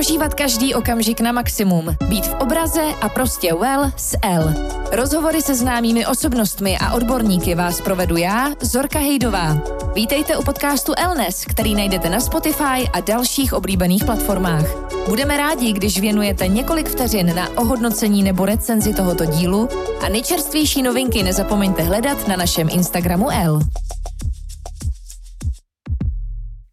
Prožívat každý okamžik na maximum. Být v obraze a prostě well s L. Rozhovory se známými osobnostmi a odborníky vás provedu já, Zorka Hejdová. Vítejte u podcastu Elnes, který najdete na Spotify a dalších oblíbených platformách. Budeme rádi, když věnujete několik vteřin na ohodnocení nebo recenzi tohoto dílu a nejčerstvější novinky nezapomeňte hledat na našem Instagramu L.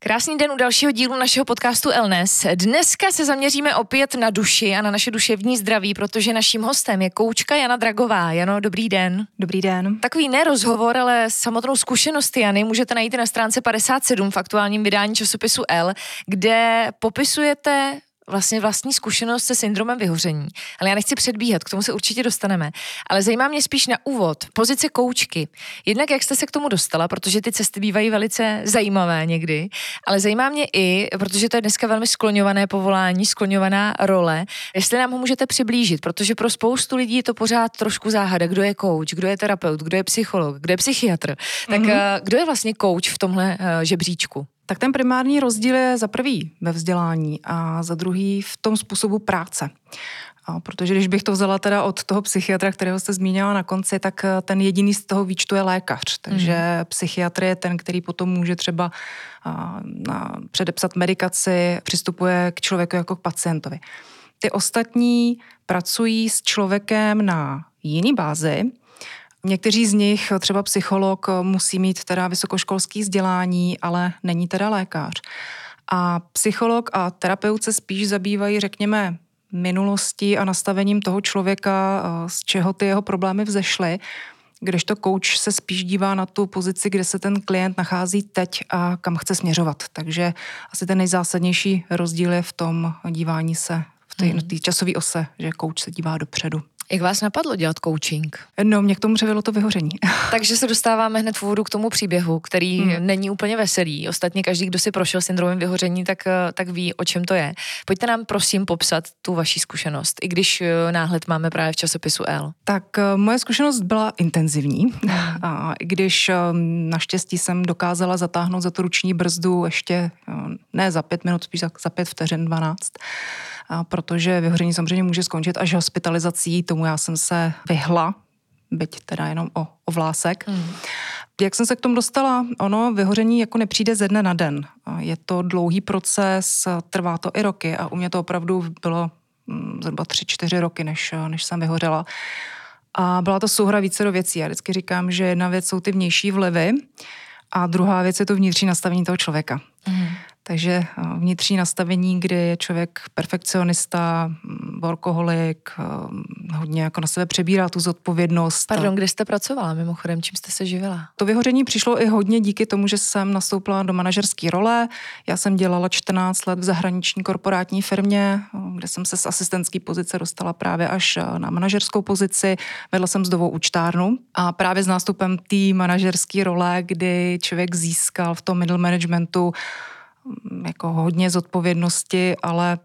Krásný den u dalšího dílu našeho podcastu Elnes. Dneska se zaměříme opět na duši a na naše duševní zdraví, protože naším hostem je koučka Jana Dragová. Jano, dobrý den. Dobrý den. Takový ne rozhovor, ale samotnou zkušenost Jany můžete najít na stránce 57 v aktuálním vydání časopisu L, kde popisujete vlastně vlastní zkušenost se syndromem vyhoření. Ale já nechci předbíhat, k tomu se určitě dostaneme. Ale zajímá mě spíš na úvod pozice koučky. Jednak jak jste se k tomu dostala, protože ty cesty bývají velice zajímavé někdy, ale zajímá mě i, protože to je dneska velmi skloňované povolání, skloňovaná role, jestli nám ho můžete přiblížit, protože pro spoustu lidí je to pořád trošku záhada, kdo je kouč, kdo je terapeut, kdo je psycholog, kdo je psychiatr. Tak mm-hmm. kdo je vlastně kouč v tomhle eh, žebříčku? Tak ten primární rozdíl je za prvý ve vzdělání a za druhý v tom způsobu práce. A protože když bych to vzala teda od toho psychiatra, kterého jste zmínila na konci, tak eh, ten jediný z toho výčtu je lékař. Takže mm. psychiatr je ten, který potom může třeba a, na, předepsat medikaci, přistupuje k člověku jako k pacientovi. Ty ostatní pracují s člověkem na jiný bázi, Někteří z nich, třeba psycholog, musí mít teda vysokoškolský vzdělání, ale není teda lékař. A psycholog a terapeut se spíš zabývají, řekněme, minulostí a nastavením toho člověka, z čeho ty jeho problémy vzešly, kdežto coach se spíš dívá na tu pozici, kde se ten klient nachází teď a kam chce směřovat. Takže asi ten nejzásadnější rozdíl je v tom dívání se v té hmm. časové ose, že coach se dívá dopředu. Jak vás napadlo dělat coaching? No, mě k tomu převělo to vyhoření. Takže se dostáváme hned v úvodu k tomu příběhu, který hmm. není úplně veselý. Ostatně každý, kdo si prošel syndromem vyhoření, tak, eh, tak ví, o čem to je. Pojďte nám prosím popsat tu vaši zkušenost, i když eh, náhled máme právě v časopisu L. Tak eh, moje zkušenost byla intenzivní. Hmm. A i když naštěstí jsem dokázala zatáhnout za tu ruční brzdu ještě ne za pět minut, spíš za, za pět vteřin, dvanáct, a protože vyhoření samozřejmě může skončit až hospitalizací, tomu já jsem se vyhla, byť teda jenom o, o vlásek. Mm. Jak jsem se k tomu dostala? Ono, vyhoření jako nepřijde ze dne na den. Je to dlouhý proces, trvá to i roky a u mě to opravdu bylo mm, zhruba tři, čtyři roky, než, než jsem vyhořela. A byla to souhra více do věcí. Já vždycky říkám, že jedna věc jsou ty vnější vlivy a druhá věc je to vnitřní nastavení toho člověka. Mm. Takže eh, vnitřní nastavení, kdy je člověk perfekcionista, mm, workoholik, eh, hodně jako na sebe přebírá tu zodpovědnost. Pardon, kde jste pracovala mimochodem, čím jste se živila? To vyhoření přišlo i hodně díky tomu, že jsem nastoupila do manažerské role. Já jsem dělala 14 let v zahraniční korporátní firmě, eh, kde jsem se z asistentské pozice dostala právě až na manažerskou pozici. Vedla jsem zdovou účtárnu a právě s nástupem té manažerské role, kdy člověk získal v tom middle managementu jako hodně zodpovědnosti, ale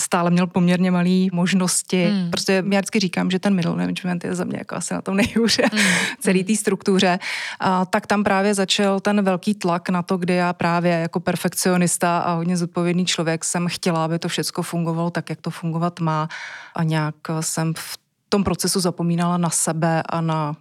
stále měl poměrně malé možnosti. Hmm. Prostě já vždycky říkám, že ten middle management je za mě jako asi na tom nejhůře hmm. celý té struktuře. A, tak tam právě začal ten velký tlak na to, kdy já právě jako perfekcionista a hodně zodpovědný člověk jsem chtěla, aby to všechno fungovalo tak, jak to fungovat má a nějak jsem v tom procesu zapomínala na sebe a na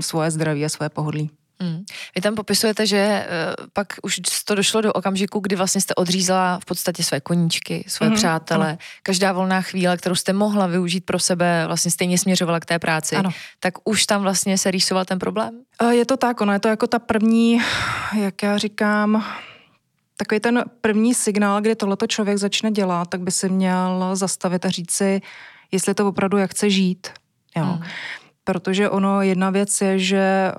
svoje zdraví a svoje pohodlí. Hmm. Vy tam popisujete, že uh, pak už to došlo do okamžiku, kdy vlastně jste odřízla v podstatě své koníčky, své mm-hmm. přátele. Ano. Každá volná chvíle, kterou jste mohla využít pro sebe, vlastně stejně směřovala k té práci. Ano. Tak už tam vlastně se rýsoval ten problém? Uh, je to tak, ono je to jako ta první, jak já říkám, takový ten první signál, kdy tohleto člověk začne dělat, tak by si měl zastavit a říct si, jestli to opravdu jak chce žít. Jo. Mm protože ono jedna věc je, že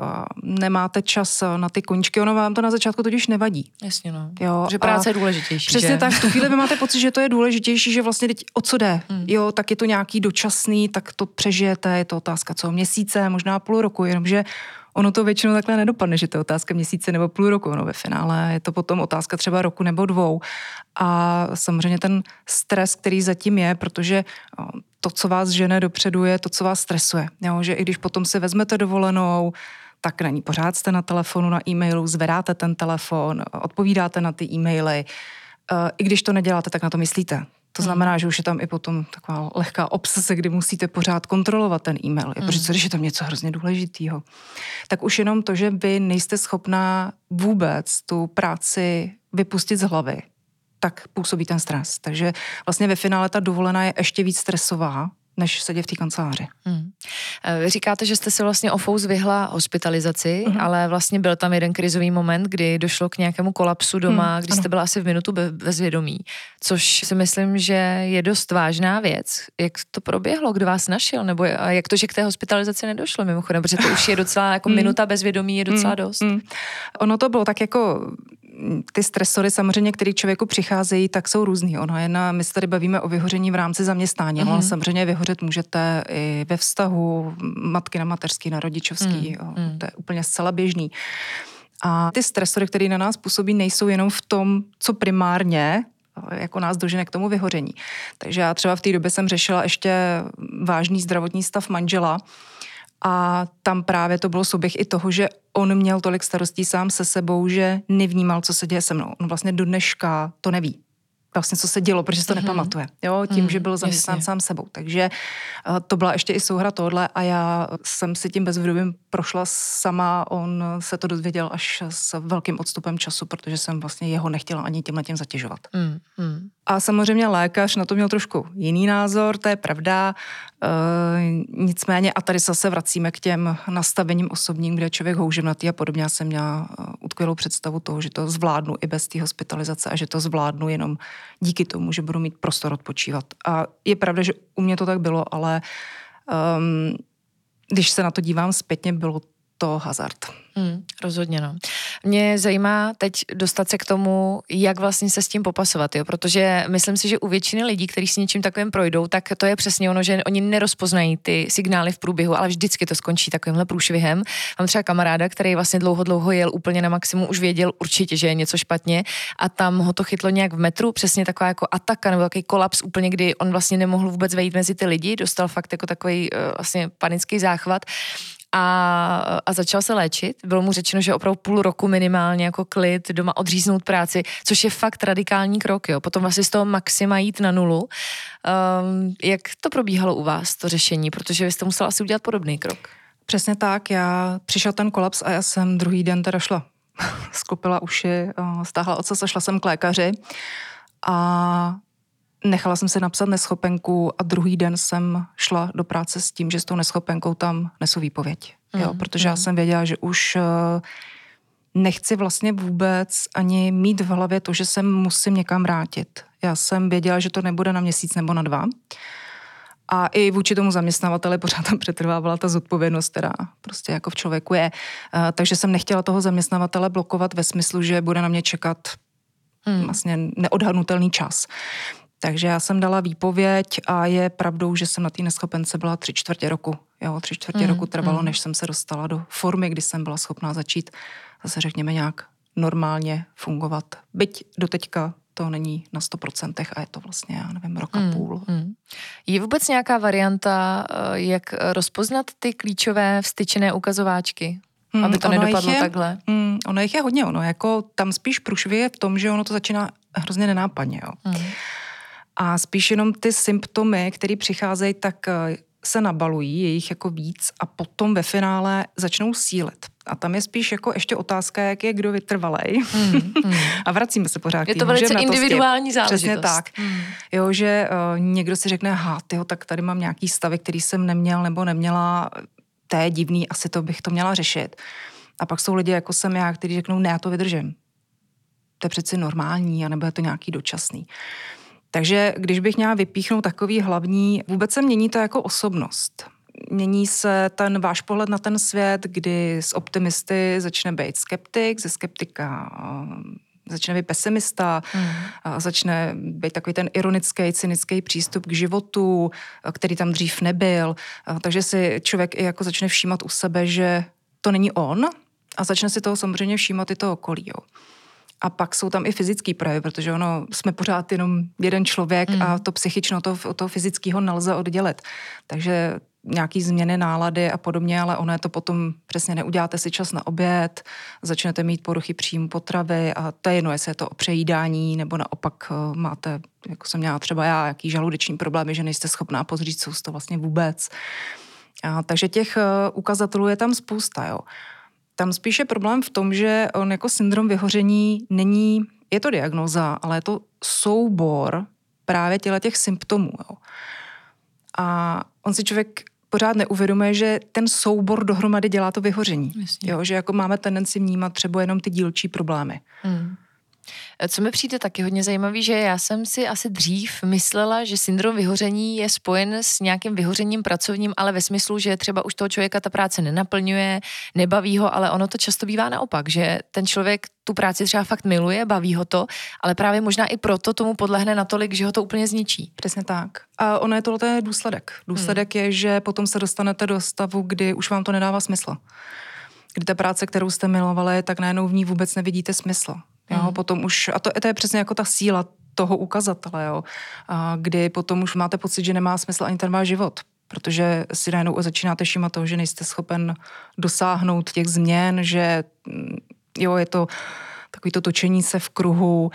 nemáte čas na ty koníčky, ono vám to na začátku totiž nevadí. Jasně, no. Jo, že práce je důležitější. Přesně že? tak, v tu chvíli vy máte pocit, že to je důležitější, že vlastně teď o co jde. Hmm. Jo, tak je to nějaký dočasný, tak to přežijete, je to otázka co měsíce, možná půl roku, jenomže ono to většinou takhle nedopadne, že to je otázka měsíce nebo půl roku, no ve finále je to potom otázka třeba roku nebo dvou. A samozřejmě ten stres, který zatím je, protože to, co vás žene dopředu, je to, co vás stresuje. Jo? Že i když potom si vezmete dovolenou, tak na ní pořád jste na telefonu, na e-mailu, zvedáte ten telefon, odpovídáte na ty e-maily. I když to neděláte, tak na to myslíte. To znamená, že už je tam i potom taková lehká obsese, kdy musíte pořád kontrolovat ten e-mail. Mm. Protože co, když je tam něco hrozně důležitého, tak už jenom to, že vy nejste schopná vůbec tu práci vypustit z hlavy, tak působí ten stres. Takže vlastně ve finále ta dovolená je ještě víc stresová, než sedět v té kanceláři. Hmm. Vy říkáte, že jste si vlastně ofous vyhla hospitalizaci, hmm. ale vlastně byl tam jeden krizový moment, kdy došlo k nějakému kolapsu doma, hmm. kdy jste byla asi v minutu be- bezvědomí, což si myslím, že je dost vážná věc. Jak to proběhlo, kdo vás našel, nebo jak to, že k té hospitalizaci nedošlo mimochodem, protože to už je docela jako hmm. minuta bezvědomí je docela hmm. dost. Hmm. Ono to bylo tak jako ty stresory samozřejmě, které člověku přicházejí, tak jsou různý. Ono je na, my se tady bavíme o vyhoření v rámci zaměstnání, mm-hmm. ale samozřejmě vyhořet můžete i ve vztahu matky na mateřský, na rodičovský, mm-hmm. to je úplně zcela běžný. A ty stresory, které na nás působí, nejsou jenom v tom, co primárně jako nás dožene k tomu vyhoření. Takže já třeba v té době jsem řešila ještě vážný zdravotní stav manžela, a tam právě to bylo souběh i toho, že on měl tolik starostí sám se sebou, že nevnímal, co se děje se mnou. On vlastně do dneška to neví vlastně, co se dělo, protože to mm-hmm. nepamatuje. Jo, tím, mm, že byl zaměstnán jasně. sám sebou. Takže uh, to byla ještě i souhra tohle a já jsem si tím bezvědomím prošla sama. On se to dozvěděl až s velkým odstupem času, protože jsem vlastně jeho nechtěla ani tímhle tím zatěžovat. Mm, mm. A samozřejmě lékař na to měl trošku jiný názor, to je pravda. E, nicméně, a tady zase vracíme k těm nastavením osobním, kde člověk houževnatý a podobně. Já jsem měla eh, utkvělou představu toho, že to zvládnu i bez té hospitalizace a že to zvládnu jenom díky tomu, že budu mít prostor odpočívat. A je pravda, že u mě to tak bylo, ale um, když se na to dívám zpětně, bylo to hazard. Hmm, rozhodně no. Mě zajímá teď dostat se k tomu, jak vlastně se s tím popasovat, jo? protože myslím si, že u většiny lidí, kteří s něčím takovým projdou, tak to je přesně ono, že oni nerozpoznají ty signály v průběhu, ale vždycky to skončí takovýmhle průšvihem. Mám třeba kamaráda, který vlastně dlouho, dlouho jel úplně na maximum, už věděl určitě, že je něco špatně a tam ho to chytlo nějak v metru, přesně taková jako ataka nebo takový kolaps úplně, kdy on vlastně nemohl vůbec vejít mezi ty lidi, dostal fakt jako takový uh, vlastně panický záchvat a, a začal se léčit. Bylo mu řečeno, že opravdu půl roku minimálně jako klid, doma odříznout práci, což je fakt radikální krok, jo. Potom vlastně z toho maxima jít na nulu. Um, jak to probíhalo u vás, to řešení? Protože vy jste musela asi udělat podobný krok. Přesně tak, já přišel ten kolaps a já jsem druhý den teda šla, skopila uši, stáhla ocas a šla jsem k lékaři a nechala jsem se napsat neschopenku a druhý den jsem šla do práce s tím, že s tou neschopenkou tam nesu výpověď. Mm, jo, protože mm. já jsem věděla, že už eh, nechci vlastně vůbec ani mít v hlavě to, že se musím někam vrátit. Já jsem věděla, že to nebude na měsíc nebo na dva. A i vůči tomu zaměstnavateli pořád tam přetrvávala ta zodpovědnost, která prostě jako v člověku je. Eh, takže jsem nechtěla toho zaměstnavatele blokovat ve smyslu, že bude na mě čekat hmm. vlastně neodhadnutelný čas. Takže já jsem dala výpověď a je pravdou, že jsem na té neschopence byla tři čtvrtě roku. Jo, tři čtvrtě mm, roku trvalo, mm. než jsem se dostala do formy, kdy jsem byla schopná začít zase řekněme nějak normálně fungovat. Byť do teďka to není na 100% a je to vlastně, já nevím, rok a mm, půl. Mm. Je vůbec nějaká varianta, eh, jak rozpoznat ty klíčové vstyčené ukazováčky? Hmm, aby to nedopadlo je, takhle. Hmm, ono jich je hodně, ono jako tam spíš průšvih v tom, že ono to začíná hrozně nenápadně. Jo. Hmm. A spíš jenom ty symptomy, které přicházejí, tak eh, se nabalují, je jich jako víc a potom ve finále začnou sílit. A tam je spíš jako ještě otázka, jak je kdo vytrvalej. Mm, mm. a vracíme se pořád. Je to velice individuální záležitost. Přesně tak. Mm. Jo, že uh, někdo si řekne, ha, tyho, tak tady mám nějaký stavy, který jsem neměl nebo neměla, to je divný, asi to bych to měla řešit. A pak jsou lidi, jako jsem já, kteří řeknou, ne, já to vydržím. To je přeci normální, anebo je to nějaký dočasný. Takže když bych měla vypíchnout takový hlavní, vůbec se mění to jako osobnost. Mění se ten váš pohled na ten svět, kdy z optimisty začne být skeptik, ze skeptika eh, začne být pesimista, mm. začne být takový ten ironický, cynický přístup k životu, eh, který tam dřív nebyl. Takže si člověk i jako začne všímat u sebe, že to není on a začne si toho samozřejmě všímat i to okolí. Jo. A pak jsou tam i fyzický projevy, protože ono, jsme pořád jenom jeden člověk mm. a to psychično to, to fyzického nelze oddělit. Takže nějaký změny nálady a podobně, ale ono je to potom přesně neuděláte si čas na oběd, začnete mít poruchy příjmu potravy a to je jedno, jestli je to o přejídání nebo naopak eh, máte, jako jsem měla třeba já, jaký žaludeční problémy, že nejste schopná pozřít sousto vlastně vůbec. A, takže těch uh, ukazatelů je tam spousta, jo. Tam spíše problém v tom, že on jako syndrom vyhoření není, je to diagnoza, ale je to soubor právě těle těch symptomů. Jo. A on si člověk pořád neuvědomuje, že ten soubor dohromady dělá to vyhoření. Jo, že jako máme tendenci vnímat třeba jenom ty dílčí problémy. Hmm. Co mi přijde taky hodně zajímavý, že já jsem si asi dřív myslela, že syndrom vyhoření je spojen s nějakým vyhořením pracovním, ale ve smyslu, že třeba už toho člověka ta práce nenaplňuje, nebaví ho, ale ono to často bývá naopak, že ten člověk tu práci třeba fakt miluje, baví ho to, ale právě možná i proto tomu podlehne natolik, že ho to úplně zničí. Přesně tak. A ono je tohle důsledek. Důsledek hmm. je, že potom se dostanete do stavu, kdy už vám to nedává smysl kdy ta práce, kterou jste milovali, tak najednou v ní vůbec nevidíte smysl. Jo, mm. potom už, a to, to je přesně jako ta síla toho ukazatele, jo, a kdy potom už máte pocit, že nemá smysl ani ten váš život, protože si najednou začínáte všímat toho, že nejste schopen dosáhnout těch změn, že mm, jo, je to takový to točení se v kruhu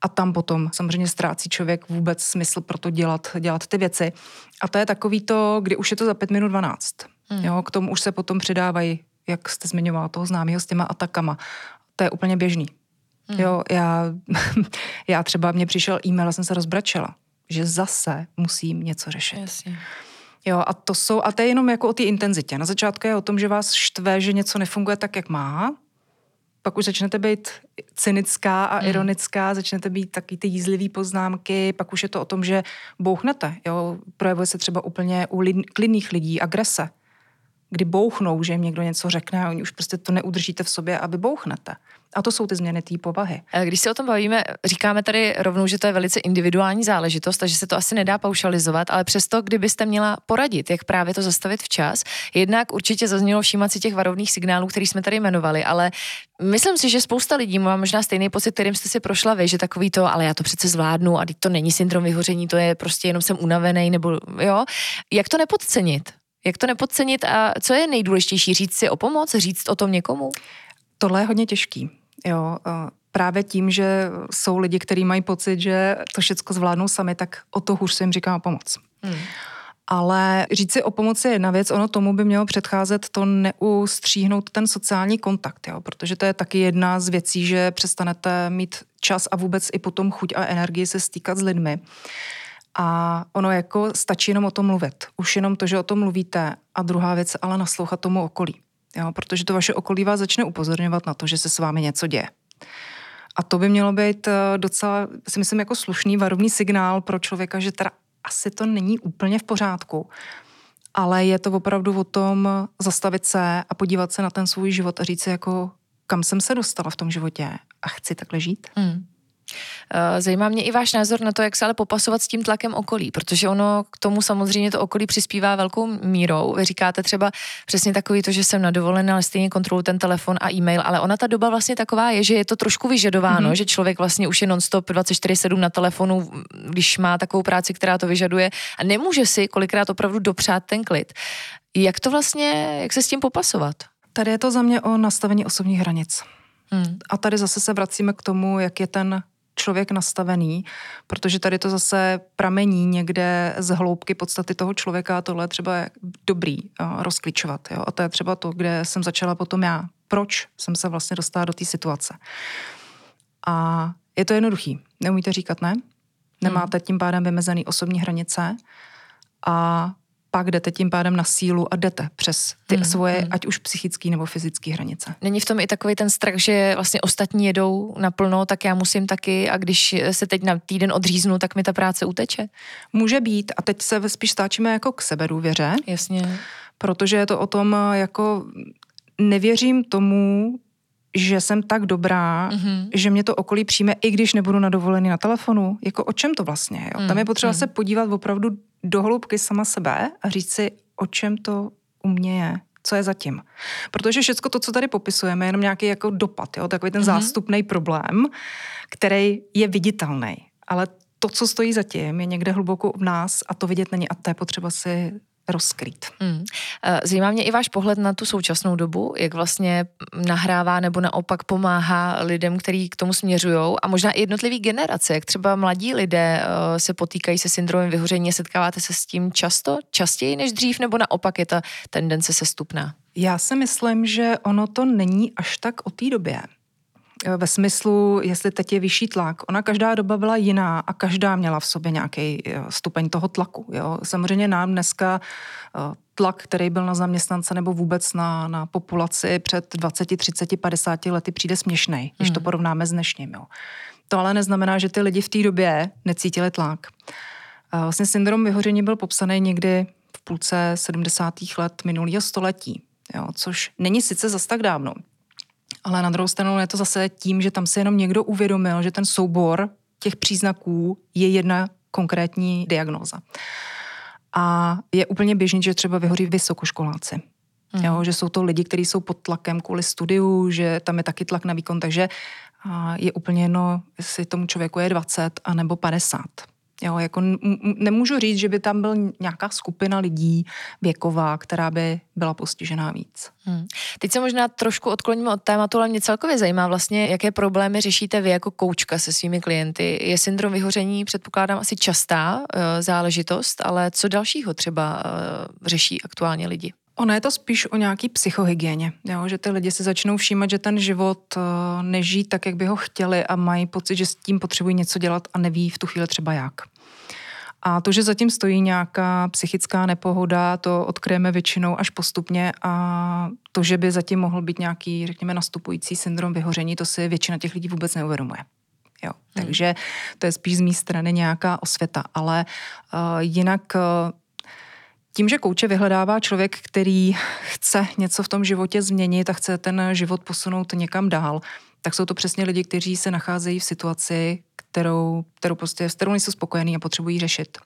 a tam potom samozřejmě ztrácí člověk vůbec smysl pro to dělat, dělat ty věci. A to je takový to, kdy už je to za pět minut dvanáct. Hmm. Jo, k tomu už se potom přidávají, jak jste zmiňovala, toho známého s těma atakama. To je úplně běžný. Hmm. Jo, já, já třeba, mě přišel e-mail a jsem se rozbračela, že zase musím něco řešit. Jasně. Jo, a to jsou, a to je jenom jako o té intenzitě. Na začátku je o tom, že vás štve, že něco nefunguje tak, jak má, pak už začnete být cynická a hmm. ironická, začnete být taky ty jízlivé poznámky, pak už je to o tom, že bouchnete. Jo? Projevuje se třeba úplně u lid, klidných lidí agrese, kdy bouchnou, že jim někdo něco řekne a oni už prostě to neudržíte v sobě a vy bouchnete. A to jsou ty změny té povahy. Když se o tom bavíme, říkáme tady rovnou, že to je velice individuální záležitost, takže se to asi nedá paušalizovat, ale přesto, kdybyste měla poradit, jak právě to zastavit včas, jednak určitě zaznělo všímat si těch varovných signálů, který jsme tady jmenovali, ale myslím si, že spousta lidí má možná stejný pocit, kterým jste si prošla vy, že takový to, ale já to přece zvládnu a to není syndrom vyhoření, to je prostě jenom jsem unavený, nebo jo. Jak to nepodcenit? Jak to nepodcenit a co je nejdůležitější? Říct si o pomoc, říct o tom někomu? Tohle je hodně těžký. Jo, právě tím, že jsou lidi, kteří mají pocit, že to všechno zvládnou sami, tak o to hůř se jim říká o pomoc. Hmm. Ale říct si o pomoci je jedna věc, ono tomu by mělo předcházet to neustříhnout ten sociální kontakt, jo? protože to je taky jedna z věcí, že přestanete mít čas a vůbec i potom chuť a energii se stýkat s lidmi. A ono jako stačí jenom o tom mluvit. Už jenom to, že o tom mluvíte. A druhá věc, ale naslouchat tomu okolí. Jo, protože to vaše okolí vás začne upozorňovat na to, že se s vámi něco děje. A to by mělo být eh, docela, si myslím, jako slušný varovný signál pro člověka, že teda asi to není úplně v pořádku. Ale je to opravdu o tom zastavit se a podívat se na ten svůj život a říct si jako, kam jsem se dostala v tom životě a chci takhle žít. Hmm. Eh, zajímá mě i váš názor na to, jak se ale popasovat s tím tlakem okolí, protože ono k tomu samozřejmě to okolí přispívá velkou mírou. Vy říkáte třeba přesně takový to, že jsem na dovolené, ale stejně kontrolu ten telefon a e-mail, ale ona ta doba vlastně taková je, že je to trošku vyžadováno, mm-hmm. že člověk vlastně už je non-stop 24-7 na telefonu, když má takovou práci, která to vyžaduje a nemůže si kolikrát opravdu dopřát ten klid. Jak to vlastně, jak se s tím popasovat? Tady je to za mě o nastavení osobních hranic. Hmm. A tady zase se vracíme k tomu, jak je ten člověk nastavený, protože tady to zase pramení někde z hloubky podstaty toho člověka a tohle je třeba dobrý uh, rozklíčovat. Jo? A to je třeba to, kde jsem začala potom já. Proč jsem se vlastně dostala do té situace? A je to jednoduchý. Neumíte říkat ne, nemáte tím pádem vymezený osobní hranice a pak jdete tím pádem na sílu a jdete přes ty hmm, svoje, hmm. ať už psychické nebo fyzické hranice. Není v tom i takový ten strach, že vlastně ostatní jedou naplno, tak já musím taky a když se teď na týden odříznu, tak mi ta práce uteče? Může být a teď se spíš stáčíme jako k sebedůvěře. Jasně. Protože je to o tom, jako nevěřím tomu, že jsem tak dobrá, mm-hmm. že mě to okolí přijme, i když nebudu na dovolený na telefonu. Jako o čem to vlastně? Jo? Mm, Tam je potřeba mm. se podívat opravdu do hloubky sama sebe a říct si, o čem to u mě je co je zatím. Protože všechno to, co tady popisujeme, je jenom nějaký jako dopad, jo? takový ten mm-hmm. zástupný problém, který je viditelný. Ale to, co stojí zatím, je někde hluboko v nás a to vidět není a to je potřeba si rozkrýt. Hmm. Zajímá mě i váš pohled na tu současnou dobu, jak vlastně nahrává nebo naopak pomáhá lidem, kteří k tomu směřují a možná i jednotlivý generace, jak třeba mladí lidé eh, se potýkají se syndromem vyhoření, setkáváte se s tím často, častěji než dřív, nebo naopak je ta tendence sestupná? Já si myslím, že ono to není až tak o té době. Eh, ve smyslu, jestli teď je vyšší tlak. Ona každá doba byla jiná a každá měla v sobě nějaký eh, stupeň toho tlaku. Jo. Samozřejmě nám dneska eh, tlak, který byl na zaměstnance nebo vůbec na, na populaci před 20, 30, 50 lety přijde směšný, když to hmm. porovnáme s dnešním. Jo. To ale neznamená, že ty lidi v té době necítili tlak. Vlastně syndrom vyhoření byl popsaný někdy v půlce 70. let minulého století, jo, což není sice zas tak dávno, ale na druhou stranu je to zase tím, že tam se jenom někdo uvědomil, že ten soubor těch příznaků je jedna konkrétní diagnóza. A je úplně běžný, že třeba vyhoří vysokoškoláci. Mm. Jo, že jsou to lidi, kteří jsou pod tlakem kvůli studiu, že tam je taky tlak na výkon, takže je úplně jedno, jestli tomu člověku je 20 a nebo 50. Jo, jako nemůžu říct, že by tam byl nějaká skupina lidí věková, která by byla postižená víc. Hmm. Teď se možná trošku odkloníme od tématu, ale mě celkově zajímá vlastně, jaké problémy řešíte vy jako koučka se svými klienty. Je syndrom vyhoření, předpokládám, asi častá uh, záležitost, ale co dalšího třeba uh, řeší aktuálně lidi? Ono je to spíš o nějaký psychohygieně, jo? že ty lidi si začnou všímat, že ten život uh, nežijí tak, jak by ho chtěli a mají pocit, že s tím potřebují něco dělat a neví v tu chvíli třeba jak. A to, že zatím stojí nějaká psychická nepohoda, to odkryjeme většinou až postupně a to, že by zatím mohl být nějaký, řekněme, nastupující syndrom vyhoření, to si většina těch lidí vůbec neuvědomuje. Jo, hmm. takže to je spíš z mé strany nějaká osvěta, ale uh, jinak uh, tím, že kouče vyhledává člověk, který chce něco v tom životě změnit a chce ten život posunout někam dál, tak jsou to přesně lidi, kteří se nacházejí v situaci, kterou, kterou prostě, s kterou nejsou spokojení a potřebují řešit.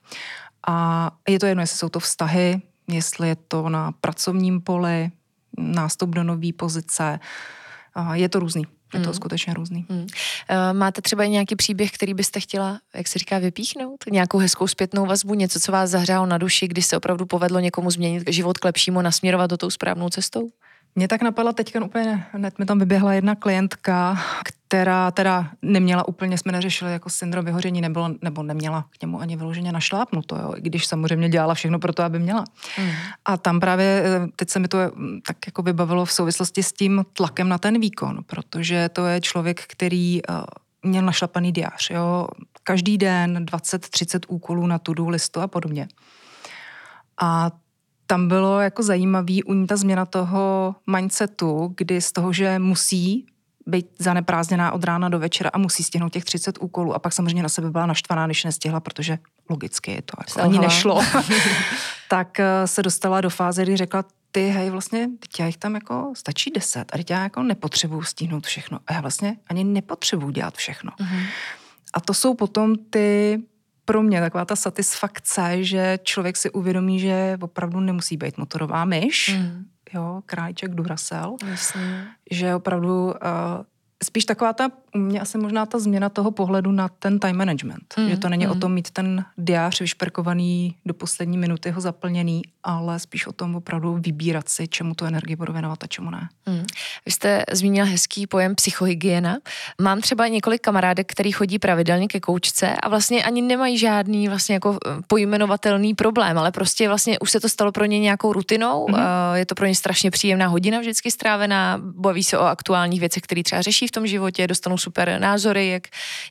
A je to jedno, jestli jsou to vztahy, jestli je to na pracovním poli, nástup do nové pozice, je to různý. Je to mm. skutečně různý. Mm. Máte třeba nějaký příběh, který byste chtěla, jak se říká, vypíchnout? Nějakou hezkou zpětnou vazbu, něco, co vás zahřálo na duši, když se opravdu povedlo někomu změnit život k lepšímu, nasměrovat do tou správnou cestou? Mě tak napadla teďka úplně, hned mi tam vyběhla jedna klientka, která teda neměla úplně, jsme neřešili jako syndrom vyhoření, nebylo, nebo neměla k němu ani vyloženě našlápnuto, jo, i když samozřejmě dělala všechno pro to, aby měla. Mm. A tam právě, eh, teď se mi to mm, tak jako vybavilo v souvislosti s tím tlakem na ten výkon, protože to je člověk, který uh, měl našlapaný diář, jo, každý den 20-30 úkolů na to-do listu a podobně. A tam bylo jako zajímavý u ní ta změna toho mindsetu, kdy z toho, že musí být zaneprázdněná od rána do večera a musí stihnout těch 30 úkolů a pak samozřejmě na sebe byla naštvaná, když nestihla, protože logicky to jako ani nešlo. tak eh, se dostala do fáze, kdy řekla, ty, hej, vlastně, teď já jich tam jako stačí deset a teď já jako nepotřebuju stihnout všechno. A já vlastně ani nepotřebuju dělat všechno. Mm-hmm. A to jsou potom ty pro mě taková ta satisfakce, že člověk si uvědomí, že opravdu nemusí být motorová myš, mm. jo, králíček Duracell, Jasně. že opravdu uh, spíš taková ta, u mě asi možná ta změna toho pohledu na ten time management. Mm, že to není mm. o tom mít ten diář vyšperkovaný do poslední minuty, ho zaplněný, ale spíš o tom opravdu vybírat si, čemu tu energii budu věnovat a čemu ne. Mm. Vy jste zmínila hezký pojem psychohygiena. Mám třeba několik kamarádek, který chodí pravidelně ke koučce a vlastně ani nemají žádný vlastně jako eh, pojmenovatelný problém, ale prostě vlastně už se to stalo pro ně nějakou rutinou. Mm. Je to pro ně strašně příjemná hodina vždycky strávená, baví se o aktuálních věcech, které třeba řeší v tom životě, dostanou super názory, jak,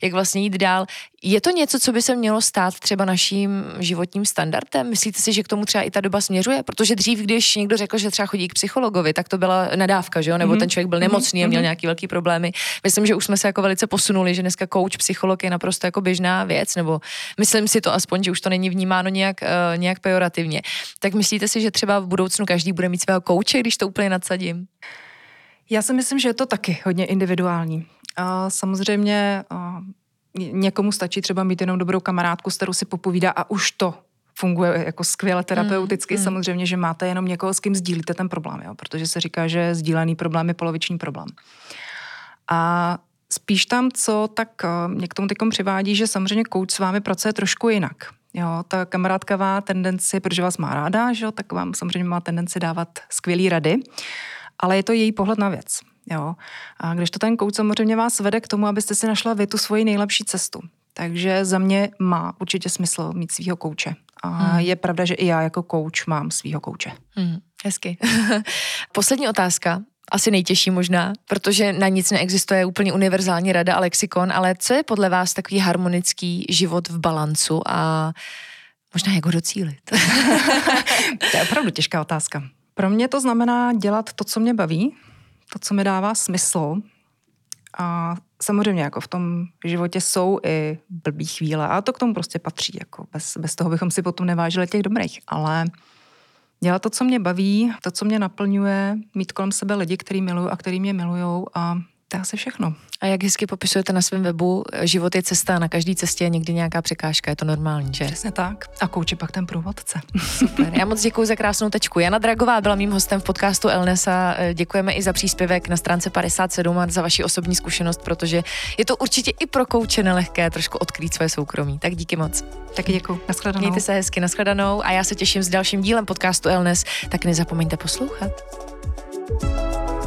jak vlastně jít dál. Je to něco, co by se mělo stát třeba naším životním standardem? Myslíte si, že k tomu třeba i ta doba směřuje? Protože dřív, když někdo řekl, že třeba chodí k psychologovi, tak to byla nadávka, že jo? Nebo mm-hmm. ten člověk byl mhm. nemocný a měl mm-hmm. nějaký velký problémy. Myslím, že už jsme se jako velice posunuli, že dneska coach, psycholog je naprosto jako běžná věc, nebo myslím si to aspoň, že už to není vnímáno nějak, uh, nějak pejorativně. Tak myslíte si, že třeba v budoucnu každý bude mít svého kouče, když to úplně nadsadím? Já si myslím, že je to taky hodně individuální. A samozřejmě a někomu stačí třeba mít jenom dobrou kamarádku, s kterou si popovídá a už to funguje jako skvěle terapeuticky. Mm, mm. Samozřejmě, že máte jenom někoho, s kým sdílíte ten problém, jo? protože se říká, že sdílený problém je poloviční problém. A spíš tam, co tak mě k tomu teď přivádí, že samozřejmě kouč s vámi pracuje trošku jinak. Jo, ta kamarádka má tendenci, protože vás má ráda, že jo, tak vám samozřejmě má tendenci dávat skvělé rady, ale je to její pohled na věc. Jo. A když to ten kouč samozřejmě vás vede k tomu, abyste si našla vy tu svoji nejlepší cestu. Takže za mě má určitě smysl mít svého kouče. A hmm. je pravda, že i já jako kouč mám svého kouče. Hmm. Hezky. Poslední otázka asi nejtěžší možná, protože na nic neexistuje úplně univerzální rada a lexikon, ale co je podle vás takový harmonický život v balancu a možná jak ho docílit? to je opravdu těžká otázka. Pro mě to znamená dělat to, co mě baví, to, co mi dává smysl. A samozřejmě jako v tom životě jsou i blbý chvíle a to k tomu prostě patří. Jako bez, bez toho bychom si potom nevážili těch dobrých. Ale dělat to, co mě baví, to, co mě naplňuje, mít kolem sebe lidi, který miluju a který mě milujou a to je asi všechno. A jak hezky popisujete na svém webu, život je cesta, na každé cestě je někdy nějaká překážka, je to normální, že? Přesně tak. A kouči pak ten průvodce. Super. Já moc děkuji za krásnou tečku. Jana Dragová byla mým hostem v podcastu Elnes a e, děkujeme i za příspěvek na stránce 57 a za vaši osobní zkušenost, protože je to určitě i pro kouče nelehké trošku odkrýt své soukromí. Tak díky moc. Taky děkuji. Naschledanou. Mějte se hezky, naschledanou a já se těším s dalším dílem podcastu Elnes, tak nezapomeňte poslouchat. thank you